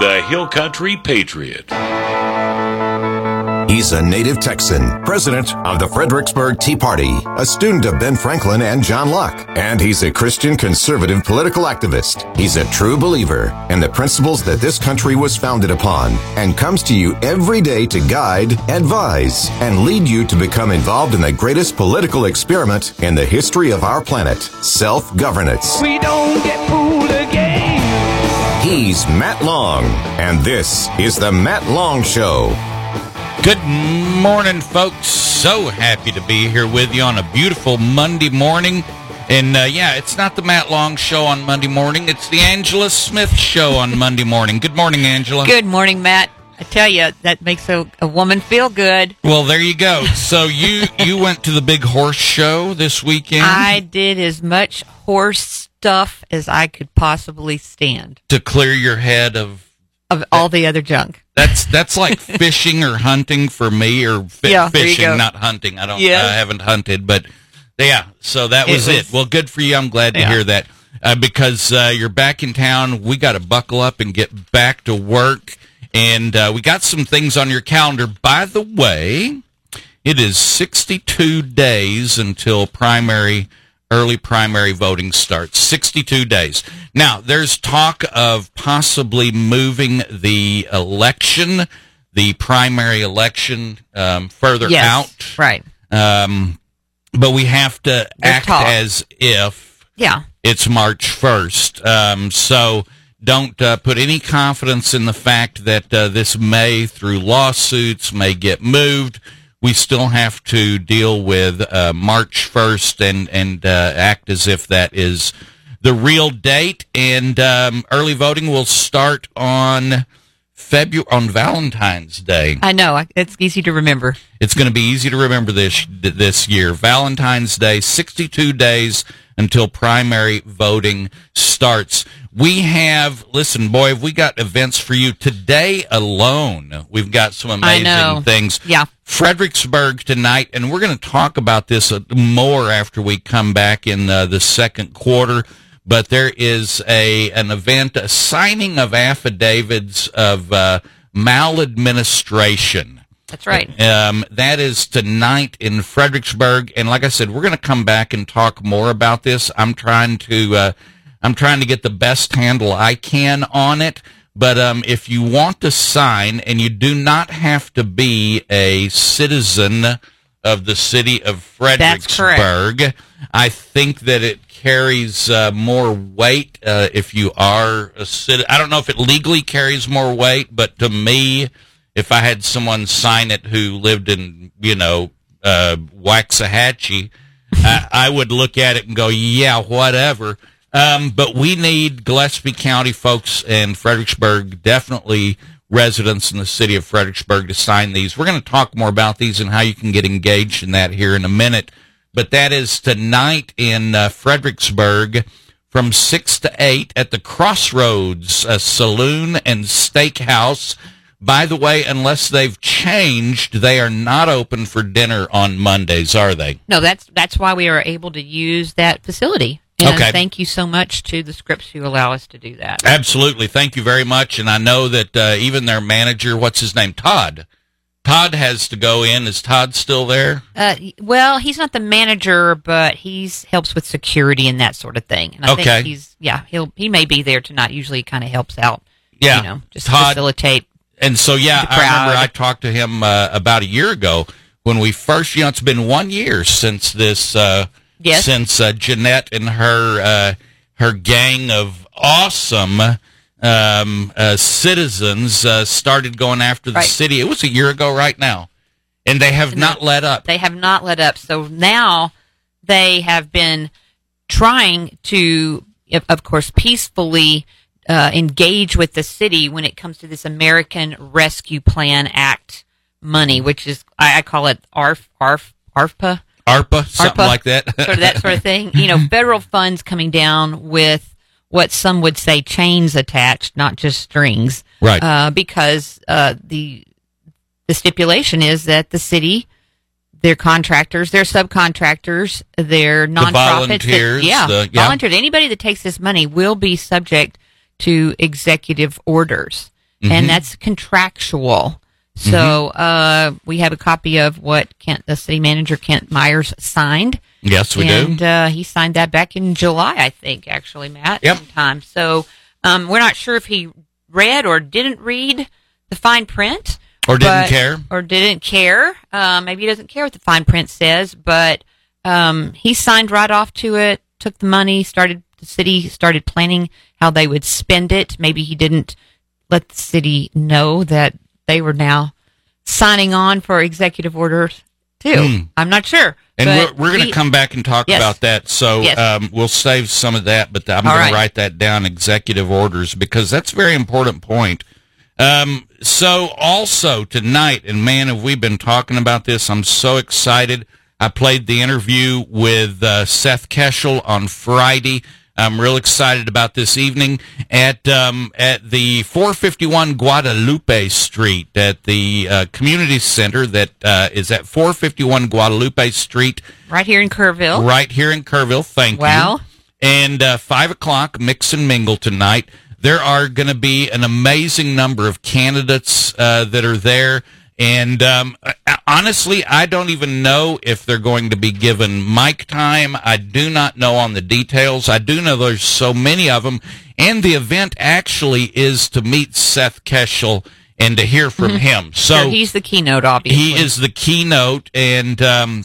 the Hill Country Patriot. He's a native Texan, president of the Fredericksburg Tea Party, a student of Ben Franklin and John Locke, and he's a Christian conservative political activist. He's a true believer in the principles that this country was founded upon and comes to you every day to guide, advise, and lead you to become involved in the greatest political experiment in the history of our planet, self-governance. We don't get fooled again. He's Matt Long, and this is the Matt Long Show. Good morning, folks. So happy to be here with you on a beautiful Monday morning. And uh, yeah, it's not the Matt Long show on Monday morning. It's the Angela Smith show on Monday morning. Good morning, Angela. Good morning, Matt. I tell you, that makes a, a woman feel good. Well, there you go. So you you went to the big horse show this weekend I did as much horse stuff as I could possibly stand to clear your head of of all the other junk. that's that's like fishing or hunting for me or fi- Yeah, fishing, not hunting. I don't. Yeah. I haven't hunted, but yeah. So that It was it. was- Well, good for you. I'm glad to Yeah. hear that uh, because uh, you're back in town. We got to buckle up and get back to work, and uh, we got some things on your calendar. By the way, it is 62 days until primary. Early primary voting starts. 62 days. Now, there's talk of possibly moving the election, the primary election, um, further Yes, out. right. Um, but we have to act as if Yeah, it's March 1st. Um, so don't uh, put any confidence in the fact that uh, this may, through lawsuits, may get moved. We still have to deal with uh, March 1st and, and uh, act as if that is the real date. And um, early voting will start on February on Valentine's Day. I know. It's easy to remember. It's going to be easy to remember this this year. Valentine's Day, 62 days until primary voting starts. We have, listen, boy, have we got events for you today alone. We've got some amazing things. Yeah. Fredericksburg tonight, and we're going to talk about this uh, more after we come back in uh, the second quarter. But there is a an event, a signing of affidavits of uh, maladministration. That's right. Um, that is tonight in Fredericksburg, and like I said, we're going to come back and talk more about this. I'm trying to, uh, I'm trying to get the best handle I can on it. But um, if you want to sign, and you do not have to be a citizen of the city of Fredericksburg, I think that it carries uh, more weight uh, if you are a citizen. I don't know if it legally carries more weight, but to me, if I had someone sign it who lived in, you know, uh, Waxahachie, I, I would look at it and go, yeah, whatever. Um, but we need Gillespie County folks and Fredericksburg, definitely residents in the city of Fredericksburg to sign these. We're going to talk more about these and how you can get engaged in that here in a minute. But that is tonight in uh, Fredericksburg from 6 to 8 at the Crossroads uh, Saloon and Steakhouse. By the way, unless they've changed, they are not open for dinner on Mondays, are they? No, that's that's why we are able to use that facility. And Okay. thank you so much to the Scripps who allow us to do that. Absolutely. Thank you very much. And I know that uh, even their manager, what's his name? Todd. Todd has to go in. Is Todd still there? Uh, well, he's not the manager, but he's helps with security and that sort of thing. And I Okay. think he's yeah, he'll he may be there tonight. Usually, he kind of helps out. Yeah. you know, just Todd- facilitate. And so, yeah, I remember. I talked to him uh, about a year ago when we first, you know, it's been one year since this, uh, Yes. since uh, Jeanette and her, uh, her gang of awesome um, uh, citizens uh, started going after the Right. city. It was a year ago right now. And they have And not they- let up. They have not let up. So now they have been trying to, of- of course, peacefully uh, engage with the city when it comes to this American Rescue Plan Act money, which is I, I call it ARF ARF ARFPA. ARPA, something ARPA, like that. sort of that sort of thing. You know, federal funds coming down with what some would say chains attached, not just strings, Right. Uh, because uh, the the stipulation is that the city, their contractors, their subcontractors, their nonprofits, that- volunteers, yeah, the- yeah. volunteers, anybody that takes this money will be subject to executive orders. and that's contractual. So uh, we have a copy of what Kent, the city manager Kent Myers signed. Yes, we and, do. uh, he signed that back in July, I think, actually, Matt. Yep. Sometime. So um, we're not sure if he read or didn't read the fine print. Or didn't but- care. Or didn't care. Uh, maybe he doesn't care what the fine print says, but um, he signed right off to it, took the money, started, the city started planning how they would spend it. Maybe he didn't let the city know that they were now signing on for executive orders too. I'm not sure. And we're, we're going to come back and talk Yes. about that. So Yes. um, we'll save some of that, but I'm going right. to write that down executive orders because that's a very important point. Um, so also tonight, and man, have we been talking about this? I'm so excited. I played the interview with uh, Seth Keshel on Friday. I'm real excited about this evening at um, at the 451 Guadalupe Street at the uh, community center that uh, is at 451 Guadalupe Street right here in Kerrville. right here in Kerrville. Thank Wow. you. And uh, five o'clock, mix and mingle tonight. There are going to be an amazing number of candidates uh, that are there. And um, honestly, I don't even know if they're going to be given mic time. I do not know on the details. I do know there's so many of them. And the event actually is to meet Seth Keshel and to hear from him. So he's the keynote, obviously. he is the keynote, and um,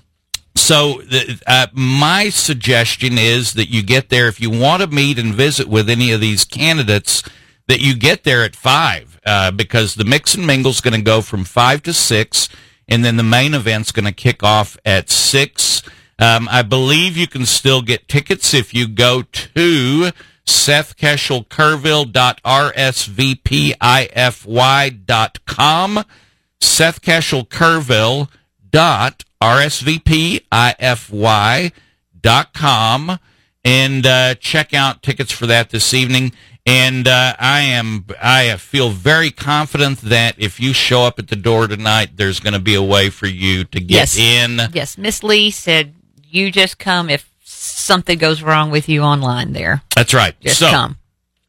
so the, uh, my suggestion is that you get there if you want to meet and visit with any of these candidates. That you get there at five uh, because the mix and mingle is going to go from five to six, and then the main event's going to kick off at six. Um, I believe you can still get tickets if you go to Seth Keshel Seth and uh, check out tickets for that this evening. And uh, I am I feel very confident that if you show up at the door tonight, there's going to be a way for you to get Yes. in. Yes, Miss Lee said you just come if something goes wrong with you online there. That's right. Just so come.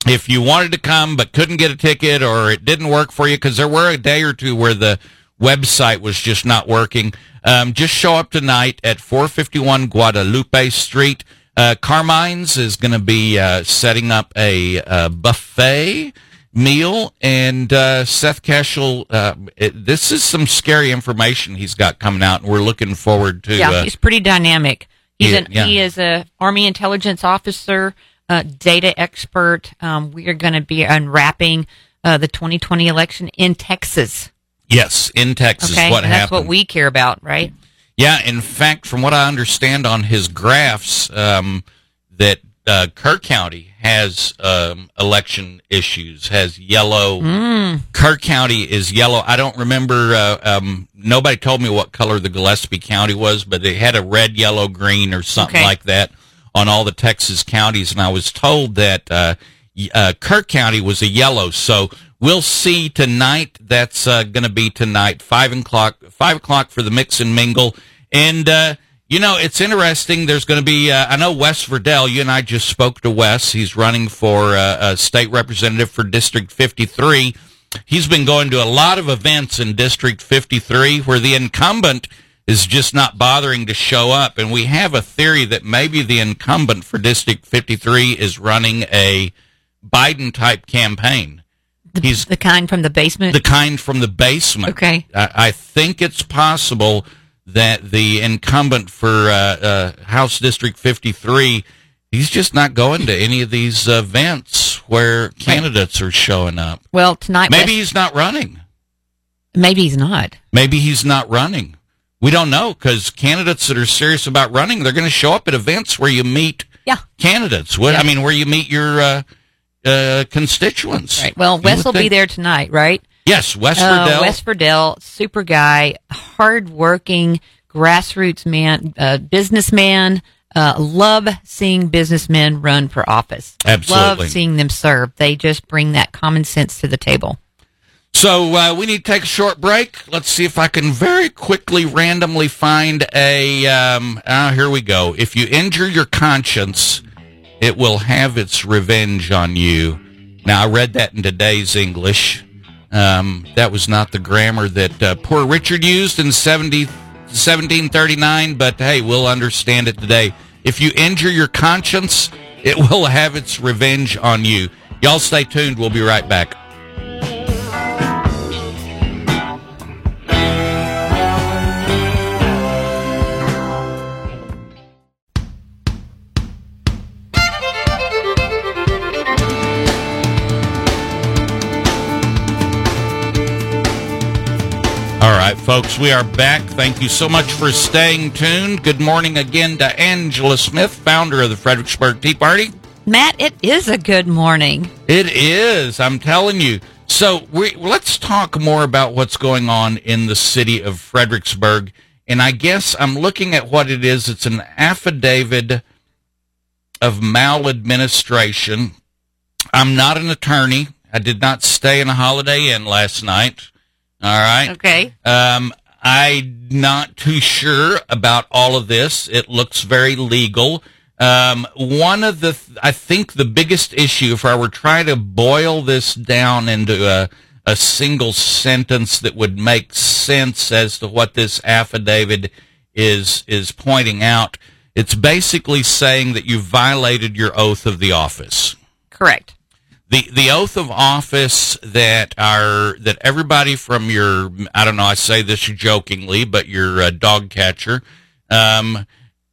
if you wanted to come but couldn't get a ticket or it didn't work for you because there were a day or two where the website was just not working um, just show up tonight at 451 guadalupe street uh, carmine's is going to be uh, setting up a uh, buffet meal and uh, seth keshel uh, it, this is some scary information he's got coming out and we're looking forward to Yeah, uh, he's pretty dynamic. He's Yeah, an, yeah. he is a army intelligence officer, uh, data expert. Um, we are going to be unwrapping uh, the 2020 election in Texas. yes in texas Okay, what and that's what we care about, right? Yeah, in fact, from what I understand on his graphs, um, that uh, Kerr County has um, election issues, has yellow. Hmm. Kerr County is yellow. I don't remember. Uh, um, nobody told me what color the Gillespie County was, but they had a red, yellow, green, or something Okay. like that on all the Texas counties. And I was told that uh, uh, Kerr County was a yellow. So we'll see tonight. That's uh, going to be tonight, five o'clock. Five o'clock for the mix and mingle. And uh, you know, it's interesting. There's going to be. Uh, I know Wes Virdell. You and I just spoke to Wes. He's running for uh, a state representative for District 53. He's been going to a lot of events in District 53 where the incumbent is just not bothering to show up. And we have a theory that maybe the incumbent for District 53 is running a Biden type campaign. He's The kind from the basement. the kind from the basement. Okay. I, I think it's possible that the incumbent for uh, uh, House District 53, he's just not going to any of these events where candidates are showing up. well, tonight, Maybe Wes- he's not running. maybe he's not. Maybe he's not running. We don't know because candidates that are serious about running, they're going to show up at events where you meet Yeah. candidates. What I mean, where you meet your uh, uh, constituents. Right. Well, Wes will be there tonight, right? Yes, Wes Uh, Virdell. Wes Virdell, super guy, hardworking, grassroots man, uh, businessman. Uh, love seeing businessmen run for office. Absolutely. Love seeing them serve. They just bring that common sense to the table. So uh, we need to take a short break. Let's see if I can very quickly randomly find a. Um, ah, here we go. If you injure your conscience, it will have its revenge on you. Now I read that in today's English. Um, that was not the grammar that uh, poor Richard used in 70, 1739, but hey, we'll understand it today. If you injure your conscience, it will have its revenge on you. Y'all stay tuned. We'll be right back. Folks, we are back. Thank you so much for staying tuned. Good morning again to Angela Smith, founder of the Fredericksburg Tea Party. Matt, it is a good morning. It is, I'm telling you. So we, let's talk more about what's going on in the city of Fredericksburg. And I guess I'm looking at what it is. It's an affidavit of maladministration. I'm not an attorney. I did not stay in a Holiday Inn last night. All right. Okay. Um, I'm not too sure about all of this. It looks very legal. Um, one of the, I think the biggest issue, if I were trying to boil this down into a, a single sentence that would make sense as to what this affidavit is, is pointing out, it's basically saying that you violated your oath of the office Correct. The the oath of office that our that everybody from your I don't know I say this jokingly but your uh, dog catcher um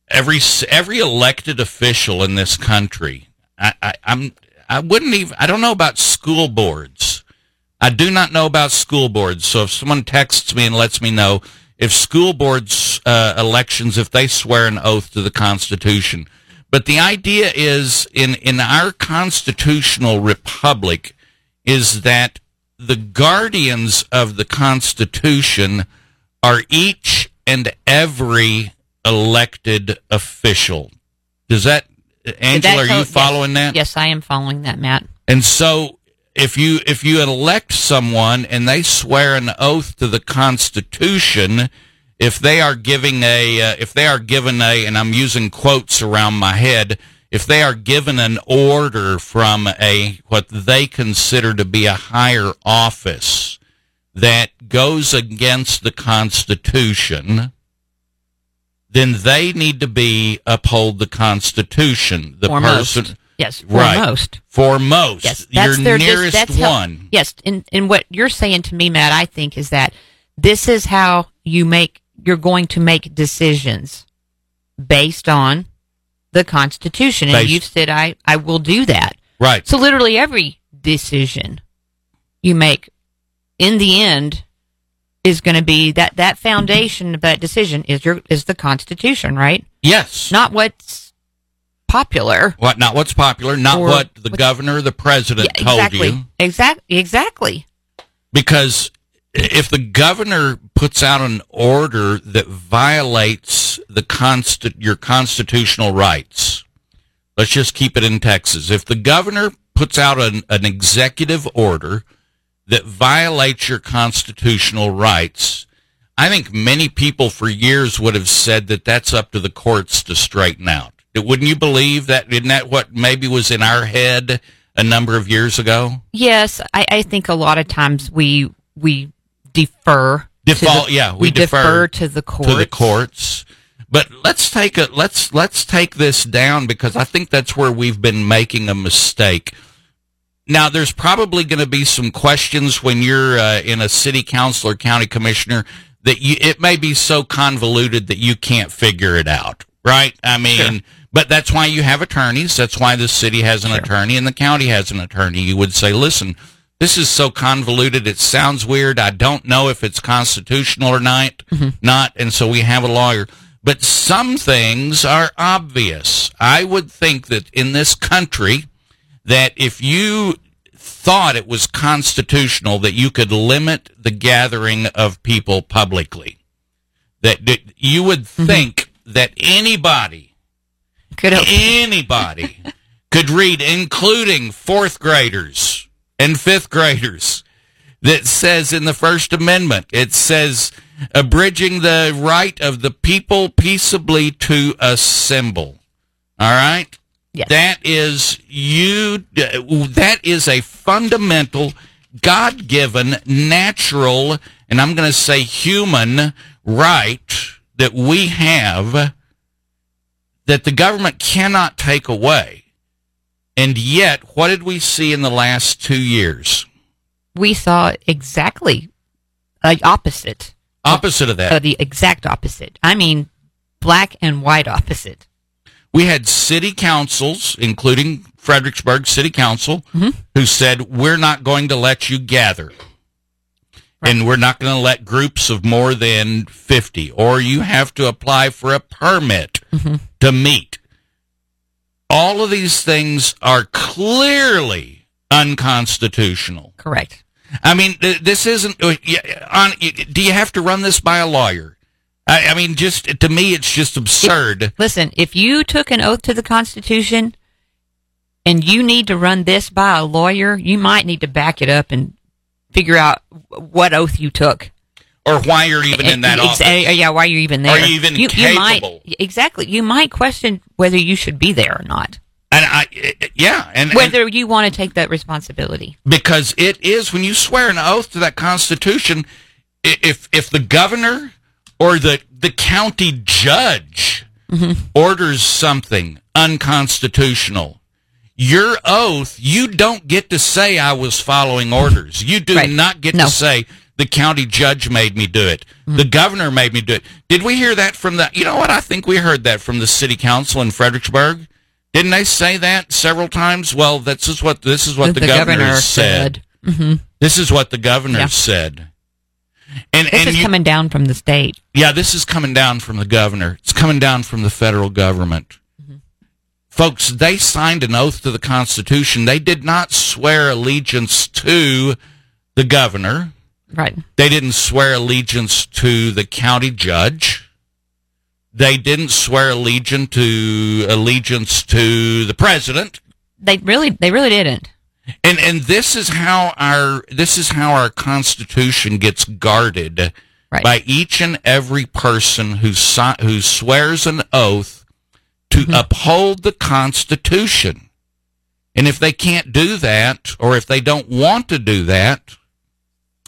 every every elected official in this country I, I I'm I wouldn't even I don't know about school boards. I do not know about school boards. So if someone texts me and lets me know if school boards uh, elections if they swear an oath to the Constitution but the idea is in, in our constitutional republic is that the guardians of the Constitution are each and every elected official. Does that, Angela, That are you following yes. that? Yes, I am following that, Matt. And so if you if you elect someone and they swear an oath to the Constitution, if they are giving a uh, if they are given a and I'm using quotes around my head, if they are given an order from a what they consider to be a higher office that goes against the Constitution, then they need to be uphold the Constitution. The Foremost. person Yes, Right. foremost. foremost. Yes, that's your their nearest that's how- one. yes, and and what you're saying to me, Matt, I think is that this is how you make you're going to make decisions based on the Constitution, and Based- you've said I I will do that. Right. So literally every decision you make in the end is going to be that that foundation of that decision is your is the Constitution, right? yes. Not what's popular. what? Not what's popular. Not what the governor, the president Yeah, told exactly. you. Exactly. Exactly. Because if the governor puts out an order that violates the consti- your constitutional rights, let's just keep it in Texas. If the governor puts out an, an executive order that violates your constitutional rights, I think many people for years would have said that that's up to the courts to straighten out. Wouldn't you believe that? Isn't that what maybe was in our head a number of years ago? Yes, I, I think a lot of times we we defer. Default, the- yeah, we we, defer defer, to the courts. to the courts. But let's take a let's let's take this down because I think that's where we've been making a mistake. Now, there's probably going to be some questions when you're uh, in a city council or county commissioner that you it may be so convoluted that you can't figure it out, right? I mean, but that's why you have attorneys. That's why the city has an attorney and the county has an attorney. You would say, listen, this is so convoluted. It sounds weird. I don't know if it's constitutional or not. Mm-hmm. Not, and so we have a lawyer. But some things are obvious. I would think that in this country, that if you thought it was constitutional that you could limit the gathering of people publicly, that, that you would mm-hmm. think that anybody Could anybody could read, including fourth graders and fifth graders, that says in the First Amendment, it says abridging the right of the people peaceably to assemble. All right? Yes. That is you that is a fundamental God given, natural, and I'm going to say human right that we have that the government cannot take away. And yet, what did we see in the last two years? We saw exactly the opposite. Opposite of that. Uh, the exact opposite. I mean, black and white opposite. we had city councils, including Fredericksburg City Council, who said, We're not going to let you gather. And we're not going to let groups of more than 50, or you have to apply for a permit to meet. All of these things are clearly unconstitutional. Correct. I mean, this isn't. uh, On, do you have to run this by a lawyer? I, I mean, just to me, it's just absurd. Listen, if you took an oath to the Constitution and you need to run this by a lawyer, you might need to back it up and figure out what oath you took. Or why you're even in that office. yeah, why you're even there. Are you even you, you might, capable? exactly. You might question whether you should be there or not. And I, eh, eh, yeah, and, and Whether you want to take that responsibility. because it is when you swear an oath to that Constitution, if if the governor or the the county judge mm-hmm. orders something unconstitutional, your oath, you don't get to say I was following orders. You do Right. not get No. to say the county judge made me do it. Mm-hmm. The governor made me do it. Did we hear that from the You know what? I think we heard that from the city council in Fredericksburg. Didn't they say that several times? Well, this is what this is what the, governor, said. Mm-hmm. This is what the governor Yeah. said. And This and is you- coming down from the state. yeah, this is coming down from the governor. It's coming down from the federal government. Mm-hmm. Folks, they signed an oath to the Constitution. They did not swear allegiance to the governor. Right. They didn't swear allegiance to the county judge. They didn't swear allegiance to allegiance to the president. They really, they really didn't. And and this is how our this is how our constitution gets guarded Right. by each and every person who si- who swears an oath to Mm-hmm. uphold the constitution. And if they can't do that or if they don't want to do that,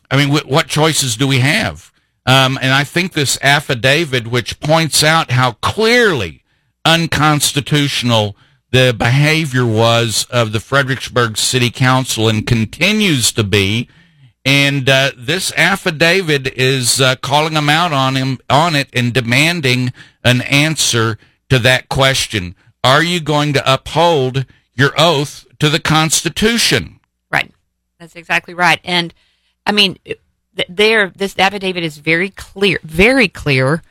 I mean wh- what choices do we have? Um, and I think this affidavit which points out how clearly unconstitutional the behavior was of the Fredericksburg City Council and continues to be. And uh, this affidavit is uh, calling them out on him on it and demanding an answer to that question. Are you going to uphold your oath to the Constitution? Right. That's exactly right. And I mean, there, this affidavit is very clear, very clear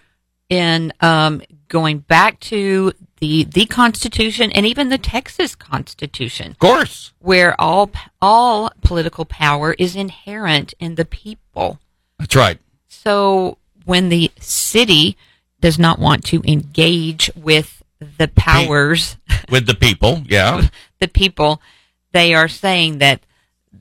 in um, going back to the the Constitution and even the Texas Constitution, Of course. where all all political power is inherent in the people. That's right. So when the city does not want to engage with the powers With the people, yeah. the people, they are saying that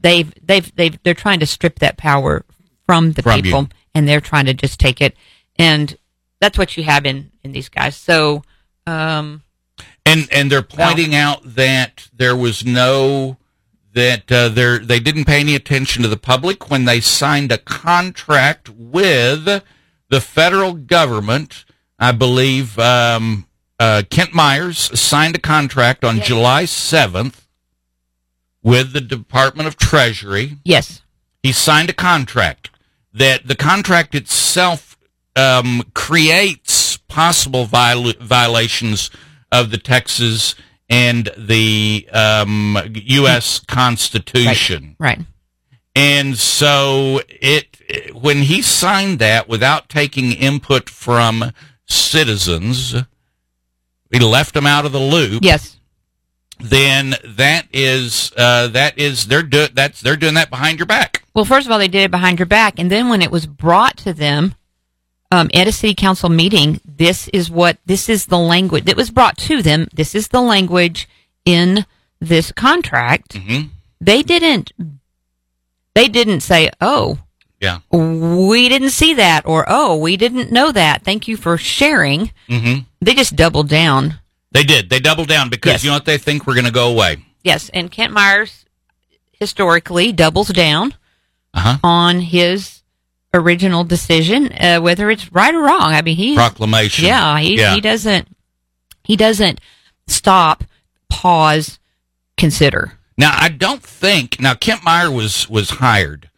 they've they've they've they're trying to strip that power from the From people, you. and they're trying to just take it, and that's what you have in in these guys. So, um, and and they're pointing out that there was no that uh, there they didn't pay any attention to the public when they signed a contract with the federal government. I believe um, uh, Kent Myers signed a contract on July seventh with the Department of Treasury. Yes, he signed a contract that the contract itself um, creates possible viol- violations of the Texas and the um, U.S. Constitution. right, And so it when he signed that without taking input from citizens, he left them out of the loop. Yes, then that is uh, that is they're do that's they're doing that behind your back. Well, first of all, they did it behind your back, and then when it was brought to them um, at a city council meeting, this is what this is the language that was brought to them. This is the language in this contract. Mhm. They didn't. They didn't say, "Oh, Yeah. we didn't see that," or "Oh, we didn't know that." Thank you for sharing. hmm They just doubled down. They did. They doubled down because Yes. you know what they think we're going to go away. Yes, and Kent Myers historically doubles down Uh-huh. on his original decision, uh, whether it's right or wrong. I mean, he Proclamation. yeah, he Yeah. he doesn't he doesn't stop, pause, consider. Now I don't think now Kent Meyer was was hired.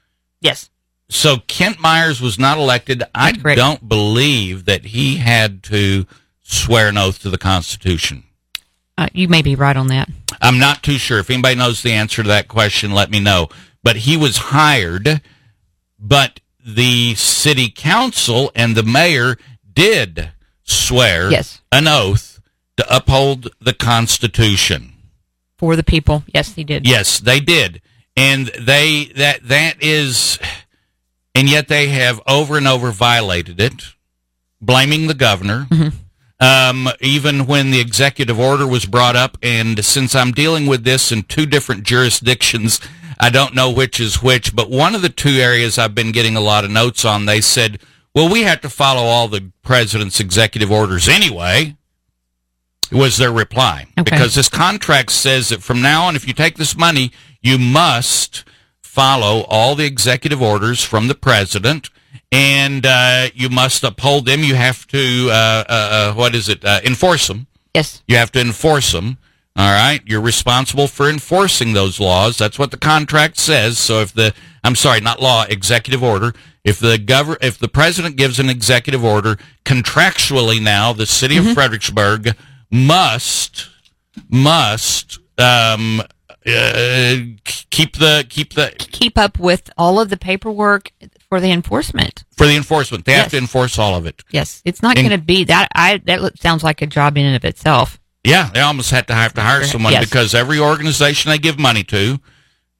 Yes. So Kent Myers was not elected. I correct. don't believe that he had to swear an oath to the Constitution. Uh, you may be right on that. I'm not too sure. If anybody knows the answer to that question, let me know. But he was hired, but the city council and the mayor did swear Yes. an oath to uphold the Constitution. For the people. Yes, he did. Yes, they did. And they that that is and yet they have over and over violated it, blaming the governor. Um, even when the executive order was brought up, and since I'm dealing with this in two different jurisdictions, I don't know which is which, but one of the two areas I've been getting a lot of notes on, they said, well, we have to follow all the president's executive orders anyway was their reply. Okay. Because this contract says that from now on, if you take this money, you must follow all the executive orders from the president and uh, you must uphold them. You have to, uh, uh, uh, what is it, uh, enforce them. Yes. You have to enforce them. All right. You're responsible for enforcing those laws. That's what the contract says. So if the, I'm sorry, not law, executive order. If the govern, if the president gives an executive order, contractually now, the city of Fredericksburg must, must, um, uh, keep the, keep the, Keep up with all of the paperwork for the enforcement. for the enforcement. They have to enforce all of it. Yes. It's not going to be that. I that sounds like a job in and of itself. Yeah, they almost had to have to hire someone Yes. because every organization they give money to,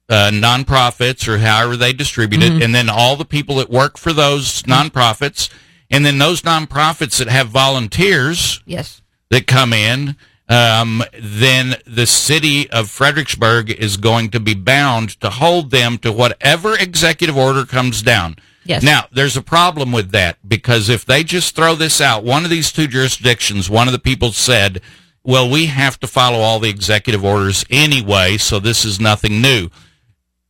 uh, nonprofits or however they distribute Mm-hmm. it, and then all the people that work for those nonprofits, and then those nonprofits that have volunteers Yes. that come in, um, then the city of Fredericksburg is going to be bound to hold them to whatever executive order comes down. Yes. Now, there's a problem with that because if they just throw this out, one of these two jurisdictions, one of the people said, well, we have to follow all the executive orders anyway, so this is nothing new.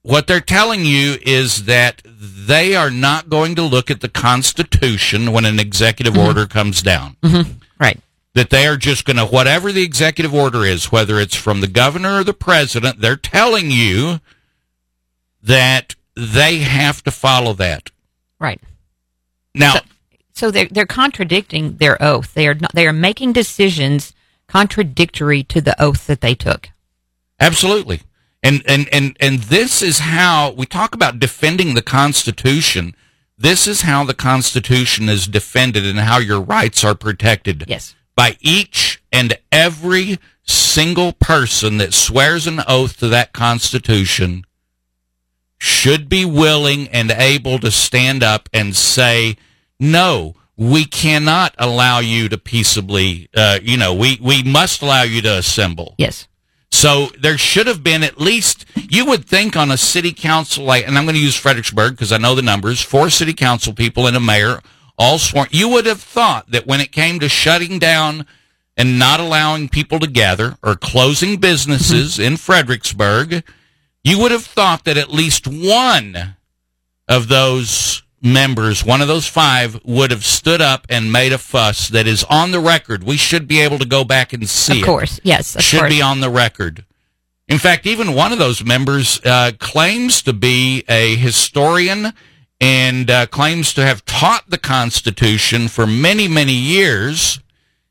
What they're telling you is that they are not going to look at the Constitution when an executive order comes down Right. That they are just going to whatever the executive order is, whether it's from the governor or the president, they're telling you that they have to follow that. Right. Now, So- So they're they're contradicting their oath. They are not, they are making decisions contradictory to the oath that they took. absolutely. And and and and this is how we talk about defending the constitution. This is how the constitution is defended and how your rights are protected. Yes. By each and every single person that swears an oath to that Constitution should be willing and able to stand up and say, no, we cannot allow you to peaceably, uh, you know, we, we must allow you to assemble. Yes. So there should have been at least, you would think on a city council, like, and I'm going to use Fredericksburg because I know the numbers, four city council people and a mayor, all sworn. You would have thought that when it came to shutting down and not allowing people to gather or closing businesses in Fredericksburg, you would have thought that at least one of those members, one of those five, would have stood up and made a fuss that is on the record. We should be able to go back and see Of it course. Yes. Of should course. be on the record. In fact, even one of those members uh, claims to be a historian and uh, claims to have taught the Constitution for many, many years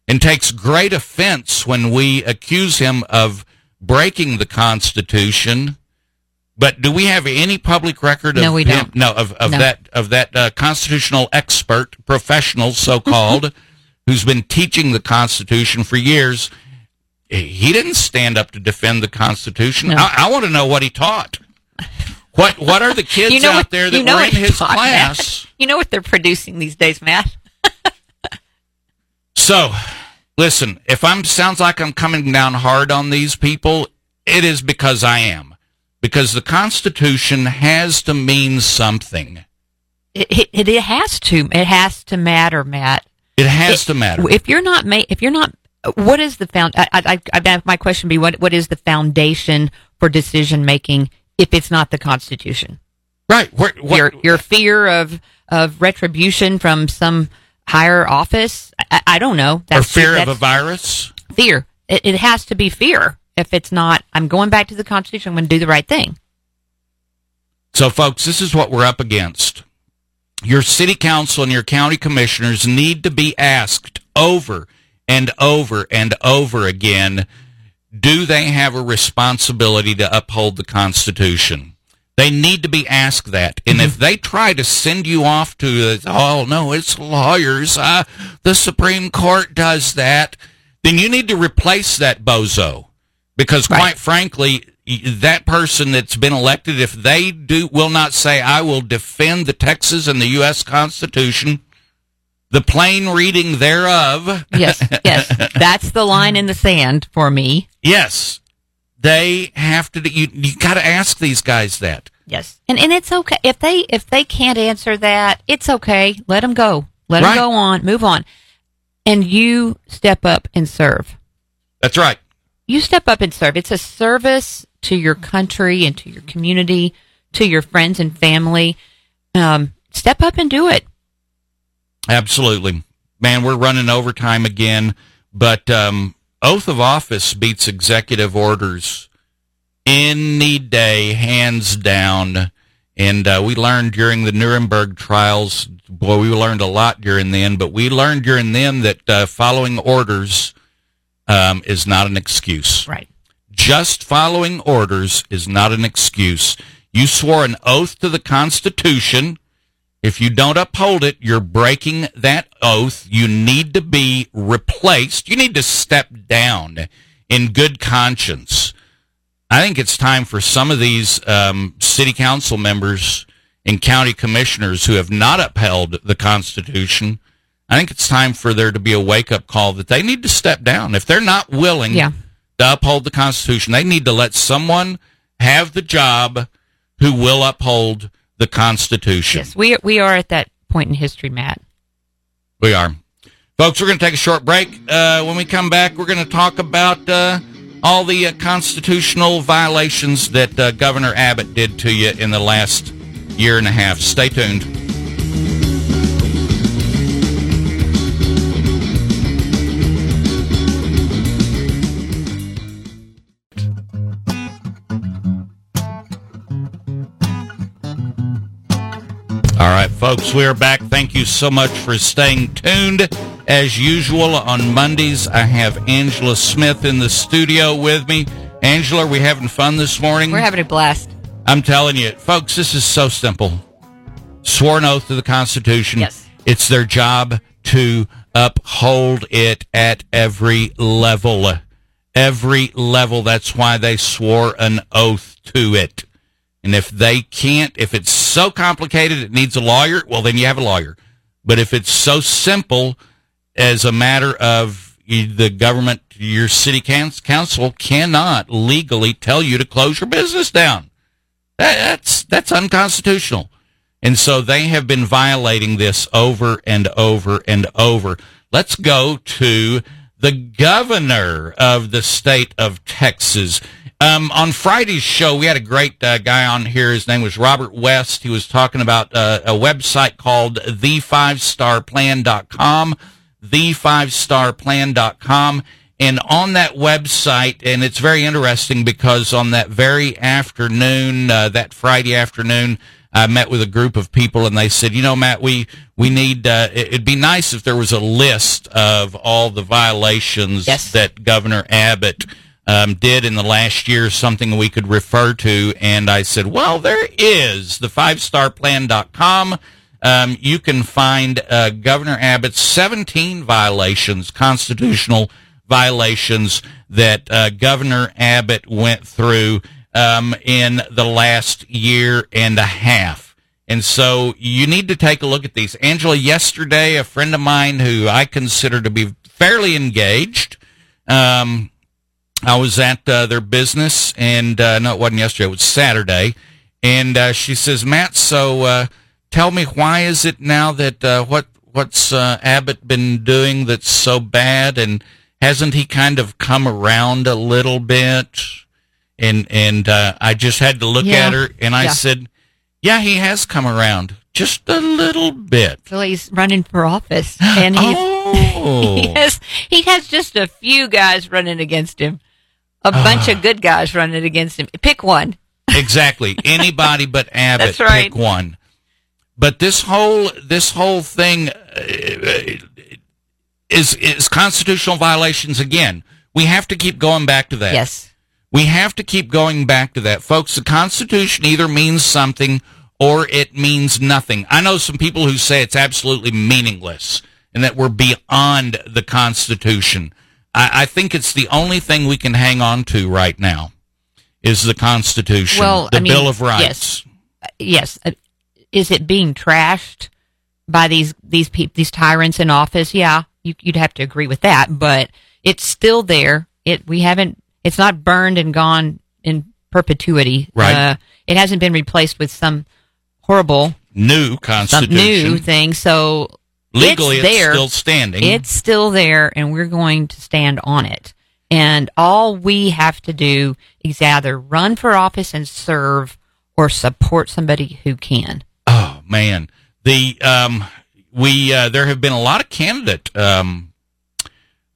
and takes great offense when we accuse him of breaking the Constitution. But do we have any public record of No, we him? don't. No, of, of No. that of that uh, constitutional expert, professional, so called, who's been teaching the Constitution for years. He didn't stand up to defend the Constitution. No. I, I want to know what he taught. What What are the kids you know out what, there that you know were in his Matt? class? You know what they're producing these days, Matt? So, listen, if I'm sounds like I'm coming down hard on these people, it is because I am. Because the Constitution has to mean something. It, it, it has to. It has to matter, Matt. It has It- to matter. If you're not ma- if you're not, what is the found? I, I, I, I- my question would be what what is the foundation for decision making if it's not the Constitution? Right. Where, what, your your fear of of retribution from some higher office. I, I don't know. or That's fear of a virus? fear. It, it has to be fear. If it's not, I'm going back to the Constitution. I'm going to do the right thing. So, folks, this is what we're up against. Your city council and your county commissioners need to be asked over and over and over again do they have a responsibility to uphold the Constitution? They need to be asked that. And if they try to send you off to, oh, no, it's lawyers, uh, the Supreme Court does that, then you need to replace that bozo. Because Right. quite frankly, that person that's been elected, if they do will not say, I will defend the Texas and the U.S. Constitution, the plain reading thereof, Yes, yes. That's the line in the sand for me. yes, they have to. You you got to ask these guys that. Yes, and and it's okay if they if they can't answer that. It's okay. Let them go. Let Right. them go on. Move on. And you step up and serve. That's right. You step up and serve. It's a service to your country and to your community, to your friends and family. Um, step up and do it. Absolutely. Man, we're running overtime again, but um, oath of office beats executive orders any day, hands down. And uh, we learned during the Nuremberg trials, boy, we learned a lot during then, but we learned during then that uh, following orders um, is not an excuse. Right. Just following orders is not an excuse. You swore an oath to the Constitution. If you don't uphold it, you're breaking that oath. You need to be replaced. You need to step down in good conscience. I think it's time for some of these um, city council members and county commissioners who have not upheld the Constitution. I think it's time for there to be a wake up call that they need to step down. If they're not willing Yeah. to uphold the Constitution, they need to let someone have the job who will uphold the Constitution. Yes, we we are at that point in history, Matt. We are. Folks, we're going to take a short break. Uh, when we come back, we're going to talk about uh, all the uh, constitutional violations that uh, Governor Abbott did to you in the last year and a half. Stay tuned. All right, folks, we are back. Thank you so much for staying tuned. As usual, on Mondays, I have Angela Smith in the studio with me. Angela, are we having fun this morning? We're having a blast. I'm telling you, folks, this is so simple. Sworn oath to the Constitution. Yes. It's their job to uphold it at every level. Every level. That's why they swore an oath to it. And if they can't, if it's so complicated it needs a lawyer, well, then you have a lawyer. But if it's so simple as a matter of the government, your city council cannot legally tell you to close your business down. That's that's unconstitutional. And so they have been violating this over and over and over. Let's go to the governor of the state of Texas. Um, on Friday's show, we had a great uh, guy on here. His name was Robert West. He was talking about uh, a website called the5starplan.com, the5starplan.com. And on that website, and it's very interesting because on that very afternoon, uh, that Friday afternoon, I met with a group of people and they said, you know, Matt, we, we need, uh, it- it'd be nice if there was a list of all the violations Yes. that Governor Abbott um, did in the last year, something we could refer to. And I said, well, there is the fivestarplan.com. Um, you can find uh, Governor Abbott's 17 violations, constitutional violations that uh, Governor Abbott went through um, in the last year and a half. And so you need to take a look at these. Angela, yesterday, a friend of mine who I consider to be fairly engaged, um, I was at uh, their business, and uh, no, it wasn't yesterday. It was Saturday, and uh, she says, "Matt, so uh, tell me why is it now that uh, what what's uh, Abbott been doing that's so bad, and hasn't he kind of come around a little bit?" And and uh, I just had to look Yeah. at her, and I Yeah. said, Yeah, he has come around just a little bit. So he's running for office, and he's, Oh. he has he has just a few guys running against him, a bunch of good guys running against him. Pick one. exactly. Anybody but Abbott. That's right. Pick one. But this whole this whole thing uh, is is constitutional violations again. We have to keep going back to that. Yes. We have to keep going back to that, folks. The Constitution either means something or it means nothing. I know some people who say it's absolutely meaningless and that we're beyond the Constitution. I, I think it's the only thing we can hang on to right now is the Constitution, Well, the I mean, Bill of Rights. yes. Yes. Uh, Is it being trashed by these these peop these tyrants in office? Yeah, you, you'd have to agree with that. But it's still there. It we haven't. It's not burned and gone in perpetuity. Right. Uh, it hasn't been replaced with some horrible New Constitution. new thing. So Legally, it's it's, there. still standing. It's still there, and we're going to stand on it. And all we have to do is either run for office and serve or support somebody who can. Oh man, the um, we uh, there have been a lot of candidate um,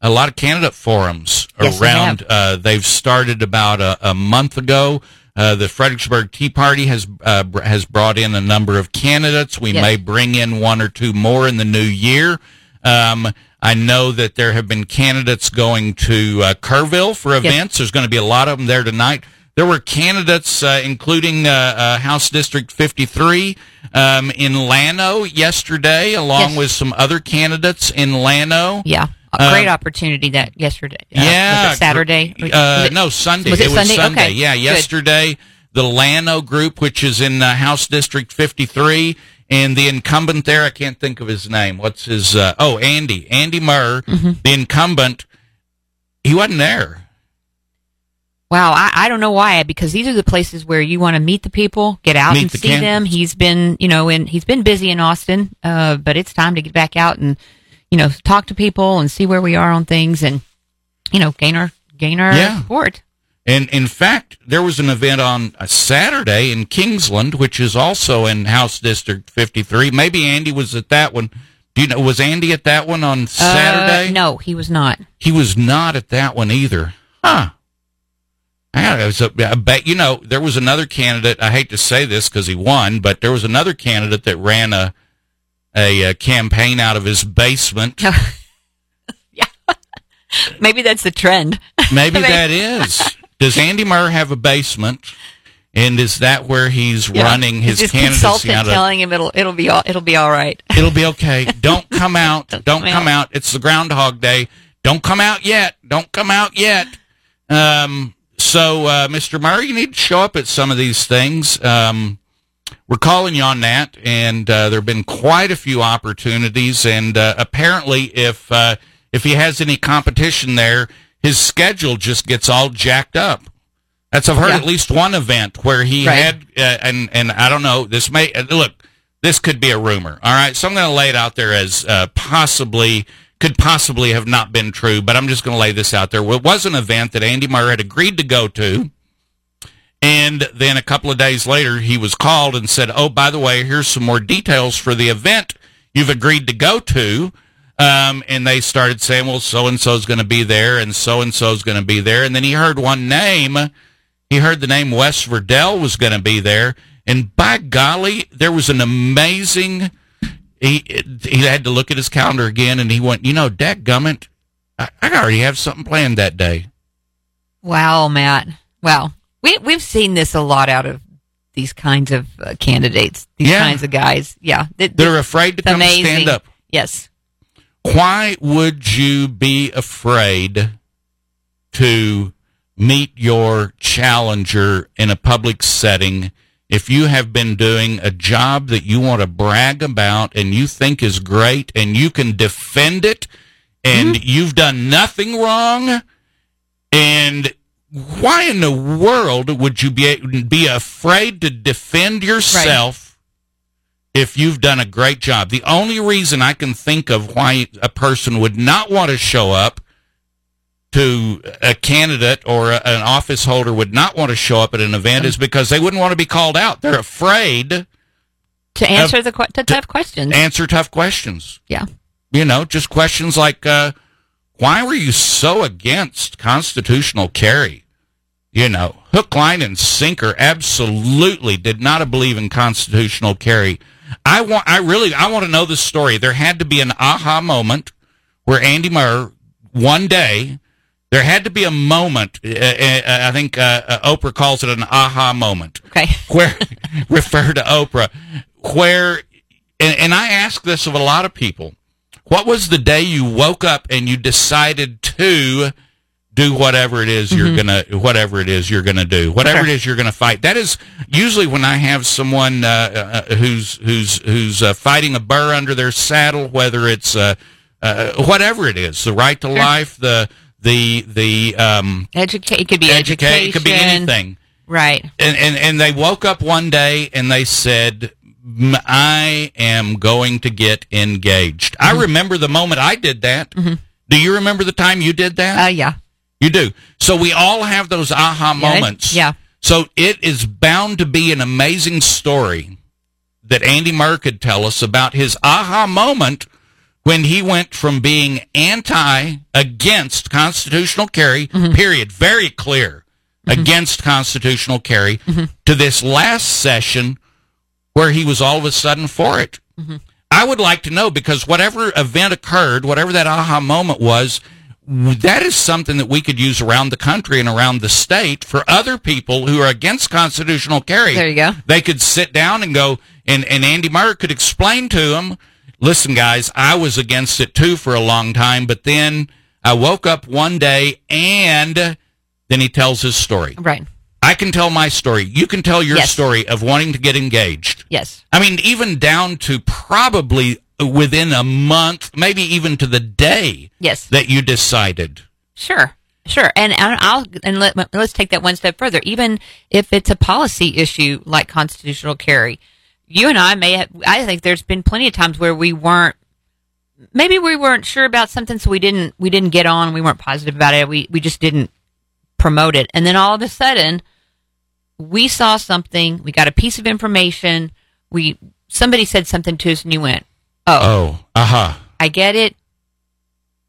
a lot of candidate forums Yes, they around. uh, they've started about a, a month ago. Uh, the Fredericksburg Tea Party has uh, has brought in a number of candidates. We Yes. may bring in one or two more in the new year. Um, I know that there have been candidates going to uh, Kerrville for events. There's going to be a lot of them there tonight. There were candidates, uh, including uh, uh, House District 53 um, in Llano yesterday, along Yes. with some other candidates in Llano. Yeah, a great opportunity that yesterday. uh, Yeah, it Saturday. Uh, it- no, Sunday. was it was Sunday? Okay, Yeah, good. yesterday the Llano group, which is in uh, House District 53, and the incumbent there, I can't think of his name. What's his? Uh, oh, Andy, Andy Murr, Mm-hmm. the incumbent. He wasn't there. Wow, I, I don't know why because these are the places where you want to meet the people, get out Meet and the see them. He's been, you know, in he's been busy in Austin, uh, but it's time to get back out and, you know, talk to people and see where we are on things and, you know, gain our gain our Yeah. support. And in fact, there was an event on a Saturday in Kingsland, which is also in House District 53. Maybe Andy was at that one. Do you know? Was Andy at that one on Saturday? Uh, no, he was not. He was not at that one either. Huh. I was a, I bet you know there was another candidate. I hate to say this because he won, but there was another candidate that ran a a, uh campaign out of his basement. Yeah. Maybe that's the trend. Maybe that is. Does Andy Murr have a basement? And is that where he's Yeah. running his His candidacy out of? telling him it'll it'll be all it'll be all right. It'll be okay. Don't come out. Don't come come out. It's the Groundhog Day. Don't come out yet. Don't come out yet. Um, so, uh, Mr. Murray, you need to show up at some of these things. Um, we're calling you on that, and uh, there have been quite a few opportunities. And uh, apparently, if uh, if he has any competition there, his schedule just gets all jacked up. That's I've heard Yeah. at least one event where he Right. had, uh, and and I don't know. This may uh, look. This could be a rumor. All right, so I'm going to lay it out there as uh, possibly could possibly have not been true, but I'm just going to lay this out there. It was an event that Andy Murray had agreed to go to. And then a couple of days later, he was called and said, "Oh, by the way, here's some more details for the event you've agreed to go to." Um, and they started saying, "Well, so and so is going to be there, and so and so is going to be there." And then he heard one name. He heard the name Wes Virdell was going to be there, and by golly, there was an amazing. He he had to look at his calendar again, and he went, "You know, Gummit, I, I already have something planned that day." Wow, Matt. Wow. We we've seen this a lot out of these kinds of uh, candidates, these Yeah. kinds of guys. Yeah. Th- They're afraid to come stand up. Yes. why would you be afraid to meet your challenger in a public setting if you have been doing a job that you want to brag about and you think is great and you can defend it and you've done nothing wrong and why in the world would you be be afraid to defend yourself if you've done a great job. The only reason I can think of why a person would not want to show up to a candidate or a, an office holder would not want to show up at an event is because they wouldn't want to be called out. They're afraid to answer the que- to tough questions. answer tough questions. yeah. You know, just questions like, uh, why were you so against constitutional carry? You know, hook, line, and sinker absolutely did not believe in constitutional carry. I want, I really, I want to know the story. There had to be an aha moment where Andy Murr, one day, there had to be a moment. Uh, uh, I think uh, uh, Oprah calls it an aha moment Okay. where refer to Oprah, where and, and I ask this of a lot of people. What was the day you woke up and you decided to do whatever it is you're gonna whatever it is you're gonna do whatever Okay. it is you're gonna fight that is usually when i have someone uh, uh, who's who's who's uh, fighting a burr under their saddle whether it's uh, uh, whatever it is the right to life the the the um Educate. It could be educate education. it could be anything Right. and, and and they woke up one day and they said "M- i am going to get engaged i remember the moment i did that do you remember the time you did that Uh, yeah. you do so we all have those aha Yeah, moments yeah. so it is bound to be an amazing story that andy murr could tell us about his aha moment when he went from being anti against constitutional carry Mm-hmm. period very clear against constitutional carry Mm-hmm. to this last session where he was all of a sudden for it Mm-hmm. i would like to know because whatever event occurred whatever that aha moment was that is something that we could use around the country and around the state for other people who are against constitutional carry. There you go. They could sit down and go, and, and Andy Murray could explain to them, listen, guys, I was against it too for a long time, but then I woke up one day and then he tells his story. Right. I can tell my story. You can tell your Yes. story of wanting to get engaged. Yes. I mean, even down to probably within a month, maybe even to the day Yes. that you decided. Sure, sure, and I'll and let let's take that one step further. Even if it's a policy issue like constitutional carry, you and I may have. I think there's been plenty of times where we weren't. Maybe we weren't sure about something, so we didn't we didn't get on. We weren't positive about it. We we just didn't promote it, and then all of a sudden, we saw something. We got a piece of information. We somebody said something to us, and you went, "Oh, Oh, uh huh. I get it.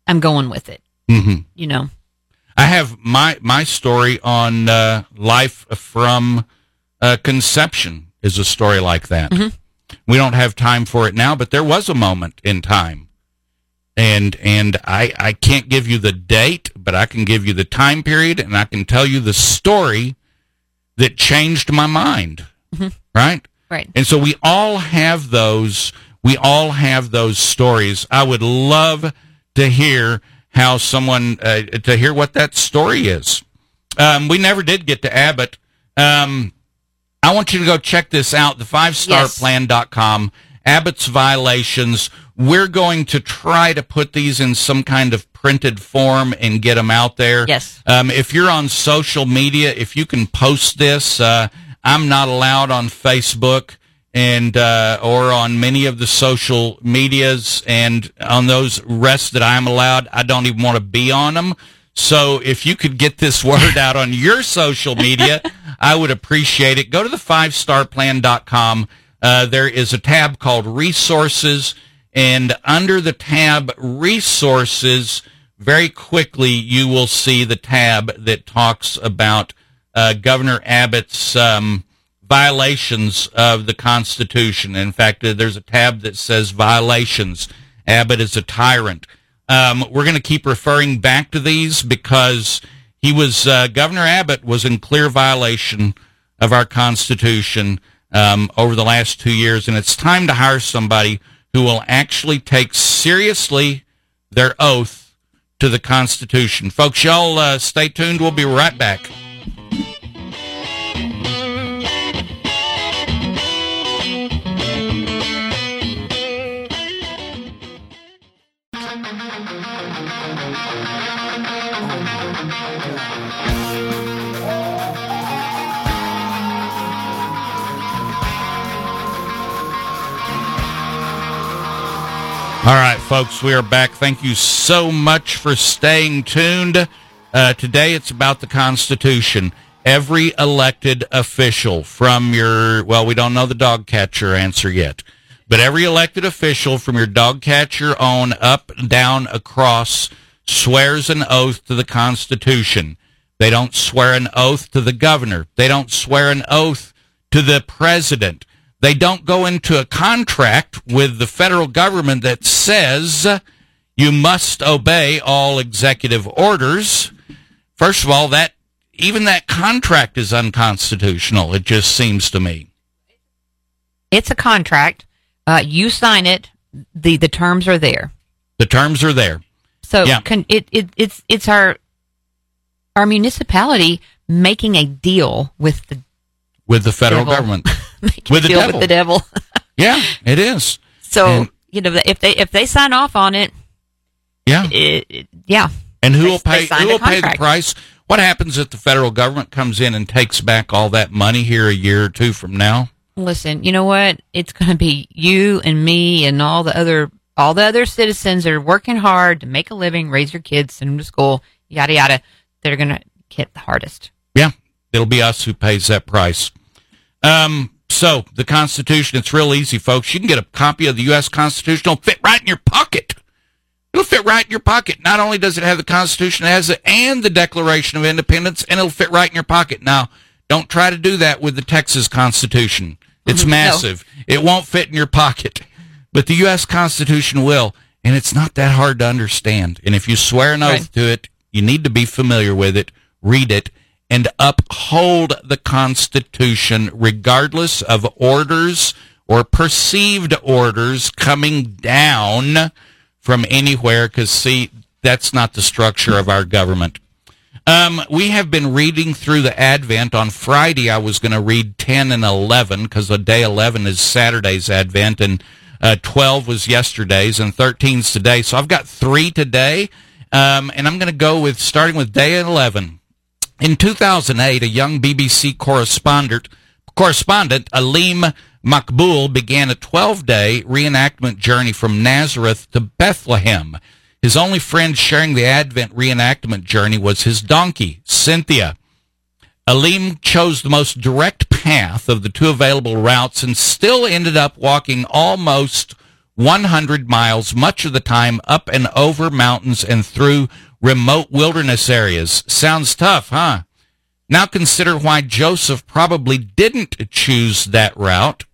I'm going with it." hmm You know. I have my my story on uh, life from uh, conception is a story like that. We don't have time for it now, but there was a moment in time, and and I I can't give you the date, but I can give you the time period, and I can tell you the story that changed my mind. Right. Right. And so we all have those. We all have those stories. I would love to hear how someone uh, to hear what that story is. Um, we never did get to Abbott. Um, I want you to go check this out. The five star plan.com. Abbott's violations. We're going to try to put these in some kind of printed form and get them out there. Yes. Um, if you're on social media, if you can post this, uh, I'm not allowed on Facebook and uh, or on many of the social medias, and on those rest that I'm allowed, I don't even want to be on them. So if you could get this word out on your social media, I would appreciate it. Go to the five star plan.com. Uh, there is a tab called resources and under the tab resources, very quickly you will see the tab that talks about uh, Governor Abbott's um, violations of the Constitution. In fact, uh, there's a tab that says violations. Abbott is a tyrant. Um, we're going to keep referring back to these because he was uh, Governor Abbott was in clear violation of our Constitution um, over the last two years, and it's time to hire somebody who will actually take seriously their oath to the Constitution. Folks, y'all uh, stay tuned. We'll be right back. Folks, we are back. Thank you so much for staying tuned. Uh, today it's about the Constitution. every elected official from your, well, we don't know the dog catcher answer yet, but every elected official from your dog catcher on up, down, across swears an oath to the Constitution. They don't swear an oath to the governor. They don't swear an oath to the president. They don't go into a contract with the federal government that says you must obey all executive orders. First of all, that even that contract is unconstitutional. It just seems to me. It's a contract. Uh, you sign it. the The terms are there. The terms are there. So Yeah. con- it, it it's it's our our municipality making a deal with the With the federal Devil. government. making With a the deal devil. with the devil. yeah, it is. so And- you know if they if they sign off on it, Yeah. it, it- yeah. And who They- will pay? Who will pay the price? What happens if the federal government comes in and takes back all that money here a year or two from now? Listen, you know what? It's going to be you and me and all the other all the other citizens that are working hard to make a living, raise your kids, send them to school, yada yada. They're going to get the hardest. Yeah, it'll be us who pays that price. Um, so the Constitution, it's real easy, folks. You can get a copy of the U.S. Constitution. It'll fit right in your pocket. It'll fit right in your pocket. Not only does it have the Constitution, it has it and the Declaration of Independence, and it'll fit right in your pocket. Now, don't try to do that with the Texas Constitution. It's mm-hmm. No. massive. It won't fit in your pocket, but the U.S. Constitution will, and it's not that hard to understand. And if you swear an oath Right. to it, you need to be familiar with it, read it, and uphold the Constitution regardless of orders or perceived orders coming down from anywhere because, see, that's not the structure of our government. Um, we have been reading through the Advent. On Friday, I was going to read 10 and 11 because the day 11 is Saturday's Advent, and uh, 12 was yesterday's, and 13's today. So I've got three today, um, and I'm going to go with starting with day 11. In 2008, a young BBC correspondent, correspondent Aleem Maqbool began a 12-day reenactment journey from Nazareth to Bethlehem. His only friend sharing the Advent reenactment journey was his donkey, Cynthia. Aleem chose the most direct path of the two available routes and still ended up walking almost 100 miles, much of the time up and over mountains and through remote wilderness areas. Sounds tough, huh? Now consider why Joseph probably didn't choose that route.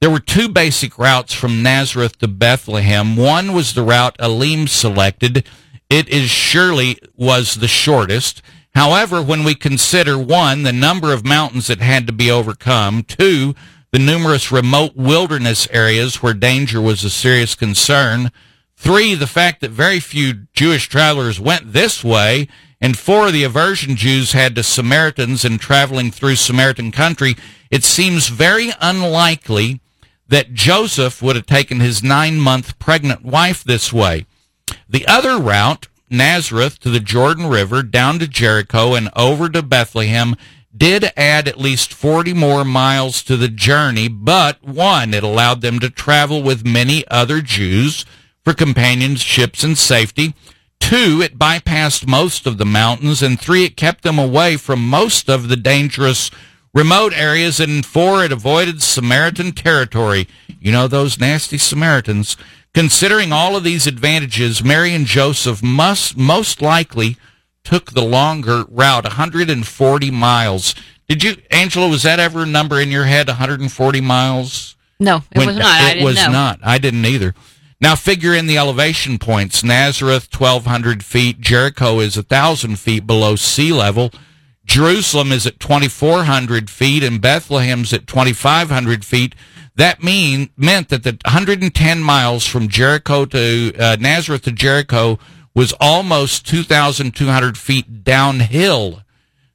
There were two basic routes from Nazareth to Bethlehem. One was the route Aleem selected. It is surely was the shortest. However, when we consider one, the number of mountains that had to be overcome, two, the numerous remote wilderness areas where danger was a serious concern, three, the fact that very few Jewish travelers went this way, and four, the aversion Jews had to Samaritans and traveling through Samaritan country, it seems very unlikely that Joseph would have taken his nine month pregnant wife this way. The other route, Nazareth to the Jordan River, down to Jericho, and over to Bethlehem, did add at least 40 more miles to the journey, but one, it allowed them to travel with many other Jews for companionships and safety. Two, it bypassed most of the mountains. And three, it kept them away from most of the dangerous remote areas. And four, it avoided Samaritan territory. You know, those nasty Samaritans. Considering all of these advantages, Mary and Joseph must most likely took the longer route, 140 miles. Did you, Angela, was that ever a number in your head, 140 miles? No, it When- was not. It was know. not. I didn't either. Now figure in the elevation points. Nazareth, 1,200 feet. Jericho is 1,000 feet below sea level. Jerusalem is at 2,400 feet and Bethlehem's at 2,500 feet. That mean meant that the 110 miles from Jericho to uh, Nazareth to Jericho was almost 2,200 feet downhill.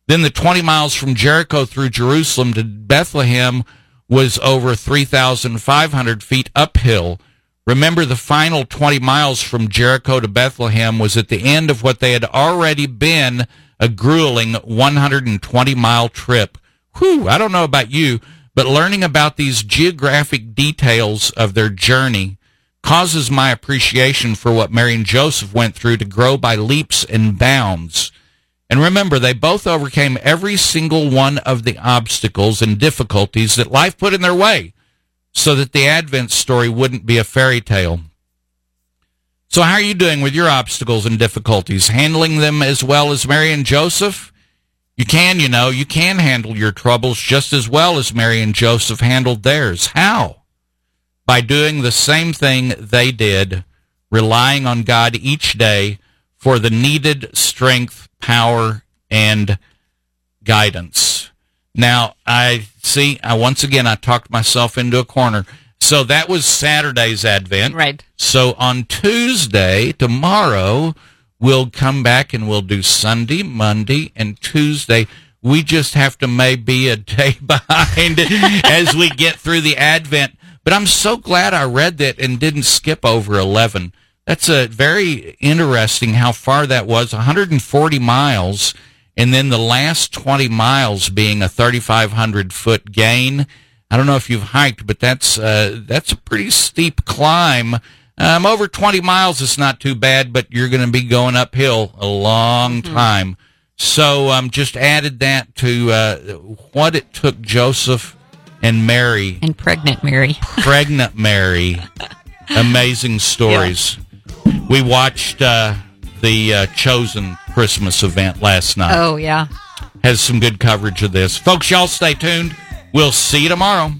Then the 20 miles from Jericho through Jerusalem to Bethlehem was over 3,500 feet uphill. Remember, the final 20 miles from Jericho to Bethlehem was at the end of what they had already been a grueling 120 mile trip. Whew, I don't know about you, but learning about these geographic details of their journey causes my appreciation for what Mary and Joseph went through to grow by leaps and bounds. And remember, they both overcame every single one of the obstacles and difficulties that life put in their way so that the Advent story wouldn't be a fairy tale. So, how are you doing with your obstacles and difficulties? Handling them as well as Mary and Joseph? You can, you know, you can handle your troubles just as well as Mary and Joseph handled theirs. How? By doing the same thing they did, relying on God each day for the needed strength, power, and guidance. Now, I see, I once again, I talked myself into a corner. So that was Saturday's Advent. Right. So on Tuesday, tomorrow, we'll come back and we'll do Sunday, Monday, and Tuesday. We just have to maybe a day behind as we get through the Advent. But I'm so glad I read that and didn't skip over 11. That's a very interesting how far that was 140 miles, and then the last 20 miles being a 3,500 foot gain. I don't know if you've hiked, but that's uh, that's a pretty steep climb. Um, over 20 miles is not too bad, but you're going to be going uphill a long Mm-hmm. time. So um, just added that to uh, what it took Joseph and Mary, And pregnant Mary. pregnant Mary. Amazing stories. We watched uh, the uh, Chosen Christmas event last night. Oh, yeah. Has some good coverage of this. Folks, y'all stay tuned. We'll see you tomorrow.